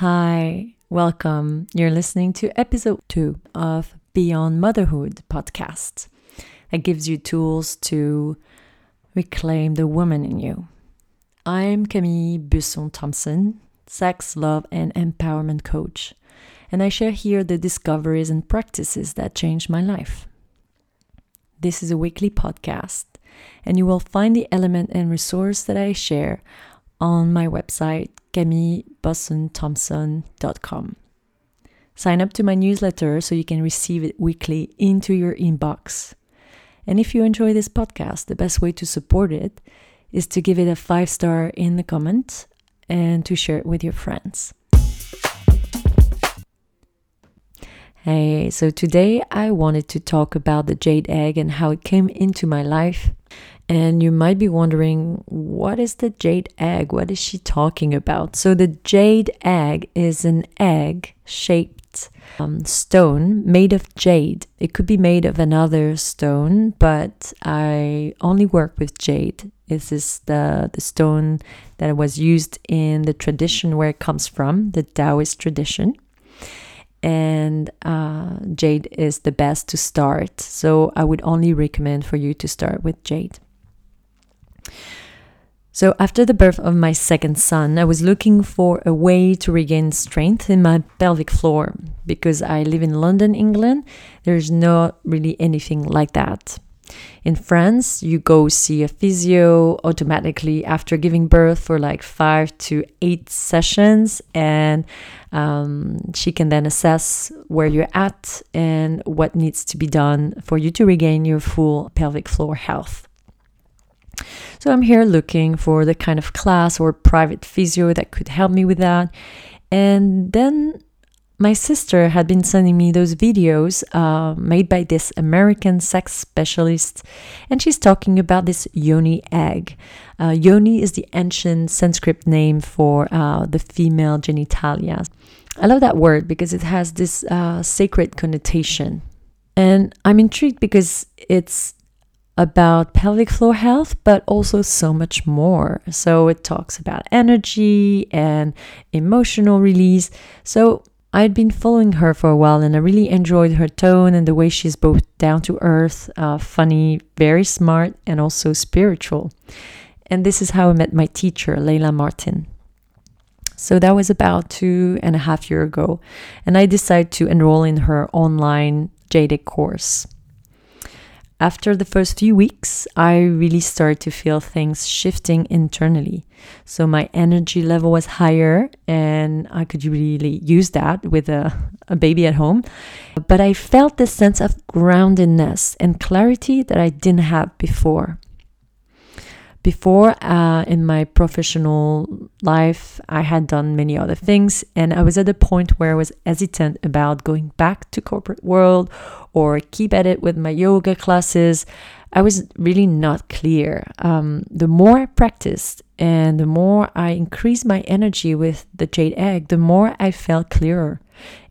Hi, welcome. You're listening to episode two of Beyond Motherhood podcast that gives you tools to reclaim the woman in you. I'm Camille Busson Thompson, sex, love, and empowerment coach, and I share here the discoveries and practices that changed my life. This is a weekly podcast, and you will find the element and resource that I share on my website, camillebussonthompson.com. Sign up to my newsletter so you can receive it weekly into your inbox. And if you enjoy this podcast, the best way to support it is to give it a five star in the comments and to share it with your friends. Hey, so today I wanted to talk about the jade egg and how it came into my life and you might be wondering, what is the jade egg? What is she talking about? So, the jade egg is an egg shaped um, stone made of jade. It could be made of another stone, but I only work with jade. This is the, the stone that was used in the tradition where it comes from, the Taoist tradition and uh, jade is the best to start. So I would only recommend for you to start with jade. So, after the birth of my second son, I was looking for a way to regain strength in my pelvic floor because I live in London, England. There's not really anything like that. In France, you go see a physio automatically after giving birth for like five to eight sessions, and um, she can then assess where you're at and what needs to be done for you to regain your full pelvic floor health. So I'm here looking for the kind of class or private physio that could help me with that. And then my sister had been sending me those videos uh, made by this American sex specialist, and she's talking about this yoni egg. Uh, yoni is the ancient Sanskrit name for uh, the female genitalia. I love that word because it has this uh, sacred connotation. And I'm intrigued because it's about pelvic floor health, but also so much more. So it talks about energy and emotional release. So I'd been following her for a while and I really enjoyed her tone and the way she's both down to earth, uh, funny, very smart, and also spiritual. And this is how I met my teacher, Layla Martin. So that was about two and a half year ago, and I decided to enroll in her online Jade course. After the first few weeks, I really started to feel things shifting internally. So my energy level was higher, and I could really use that with a, a baby at home. But I felt this sense of groundedness and clarity that I didn't have before. Before, uh, in my professional life, I had done many other things, and I was at a point where I was hesitant about going back to corporate world or keep at it with my yoga classes. I was really not clear. Um, the more I practiced and the more I increased my energy with the jade egg, the more I felt clearer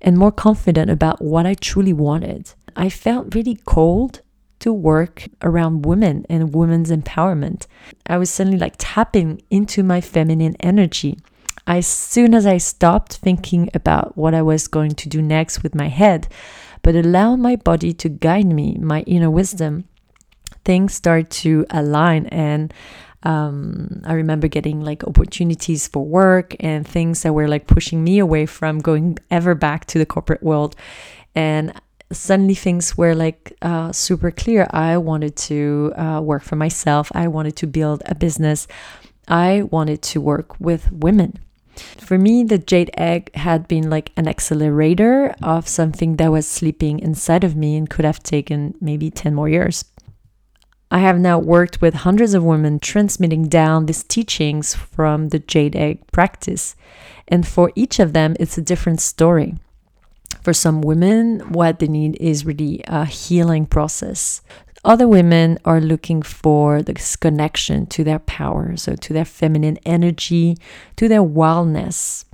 and more confident about what I truly wanted. I felt really cold to work around women and women's empowerment. I was suddenly like tapping into my feminine energy. As soon as I stopped thinking about what I was going to do next with my head, but allowed my body to guide me, my inner wisdom, things start to align and um, I remember getting like opportunities for work and things that were like pushing me away from going ever back to the corporate world. And suddenly things were like uh, super clear. I wanted to uh, work for myself. I wanted to build a business. I wanted to work with women. For me, the jade egg had been like an accelerator of something that was sleeping inside of me and could have taken maybe 10 more years. I have now worked with hundreds of women transmitting down these teachings from the jade egg practice. And for each of them, it's a different story. For some women, what they need is really a healing process. Other women are looking for this connection to their power, so to their feminine energy, to their wildness.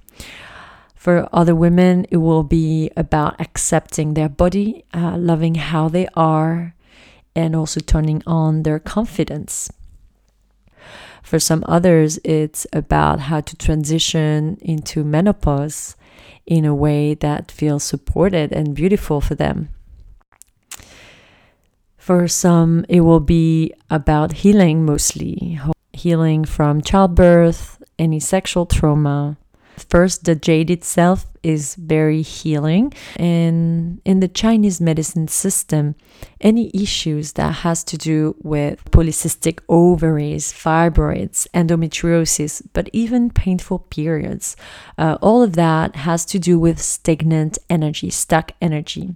For other women, it will be about accepting their body, uh, loving how they are, and also turning on their confidence. For some others, it's about how to transition into menopause in a way that feels supported and beautiful for them. For some, it will be about healing mostly, healing from childbirth, any sexual trauma, First, the jade itself is very healing. And in the Chinese medicine system, any issues that has to do with polycystic ovaries, fibroids, endometriosis, but even painful periods, uh, all of that has to do with stagnant energy, stuck energy.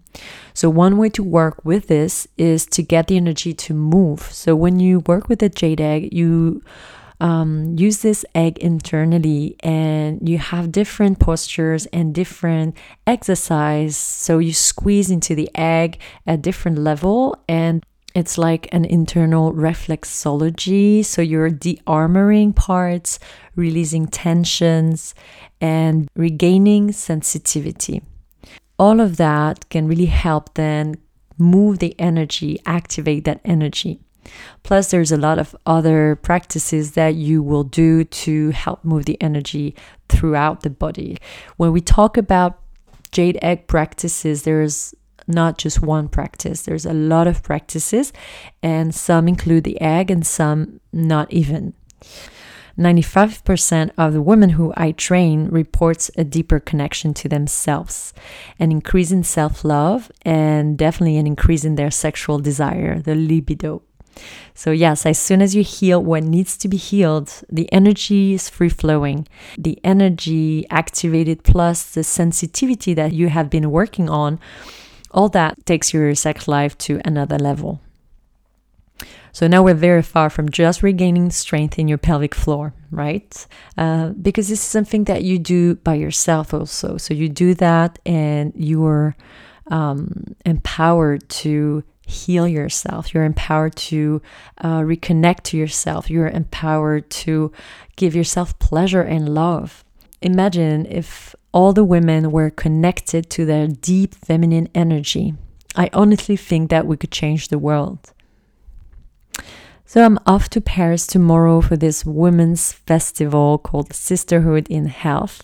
So one way to work with this is to get the energy to move. So when you work with a jade egg, you um, use this egg internally and you have different postures and different exercise. So you squeeze into the egg at different level and it's like an internal reflexology. So you're de-armoring parts releasing tensions and regaining sensitivity. All of that can really help then move the energy activate that energy Plus, there's a lot of other practices that you will do to help move the energy throughout the body. When we talk about jade egg practices, there's not just one practice, there's a lot of practices, and some include the egg and some not even. 95% of the women who I train reports a deeper connection to themselves, an increase in self-love and definitely an increase in their sexual desire, the libido. So, yes, as soon as you heal what needs to be healed, the energy is free flowing. The energy activated plus the sensitivity that you have been working on, all that takes your sex life to another level. So now we're very far from just regaining strength in your pelvic floor, right? Uh, because this is something that you do by yourself also. So you do that and you're um, empowered to heal yourself. You're empowered to uh, reconnect to yourself. You're empowered to give yourself pleasure and love. Imagine if all the women were connected to their deep feminine energy. I honestly think that we could change the world. So I'm off to Paris tomorrow for this women's festival called Sisterhood in Health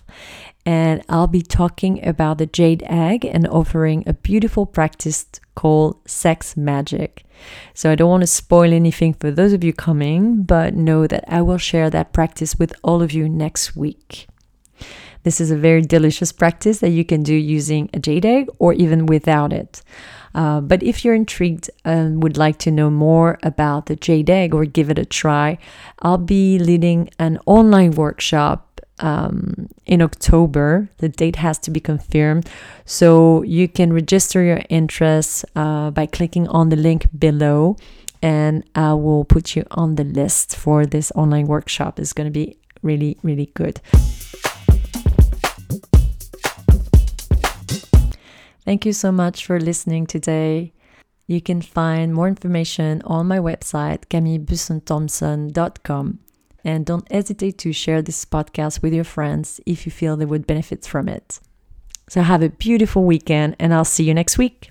and I'll be talking about the jade egg and offering a beautiful practice called sex magic. So I don't want to spoil anything for those of you coming, but know that I will share that practice with all of you next week. This is a very delicious practice that you can do using a jade egg or even without it. Uh, but if you're intrigued and would like to know more about the jade egg or give it a try, I'll be leading an online workshop um, in October. The date has to be confirmed. So you can register your interest uh, by clicking on the link below, and I will put you on the list for this online workshop. It's going to be really, really good. Thank you so much for listening today. You can find more information on my website, camillebusson-thompson.com. And don't hesitate to share this podcast with your friends if you feel they would benefit from it. So have a beautiful weekend, and I'll see you next week.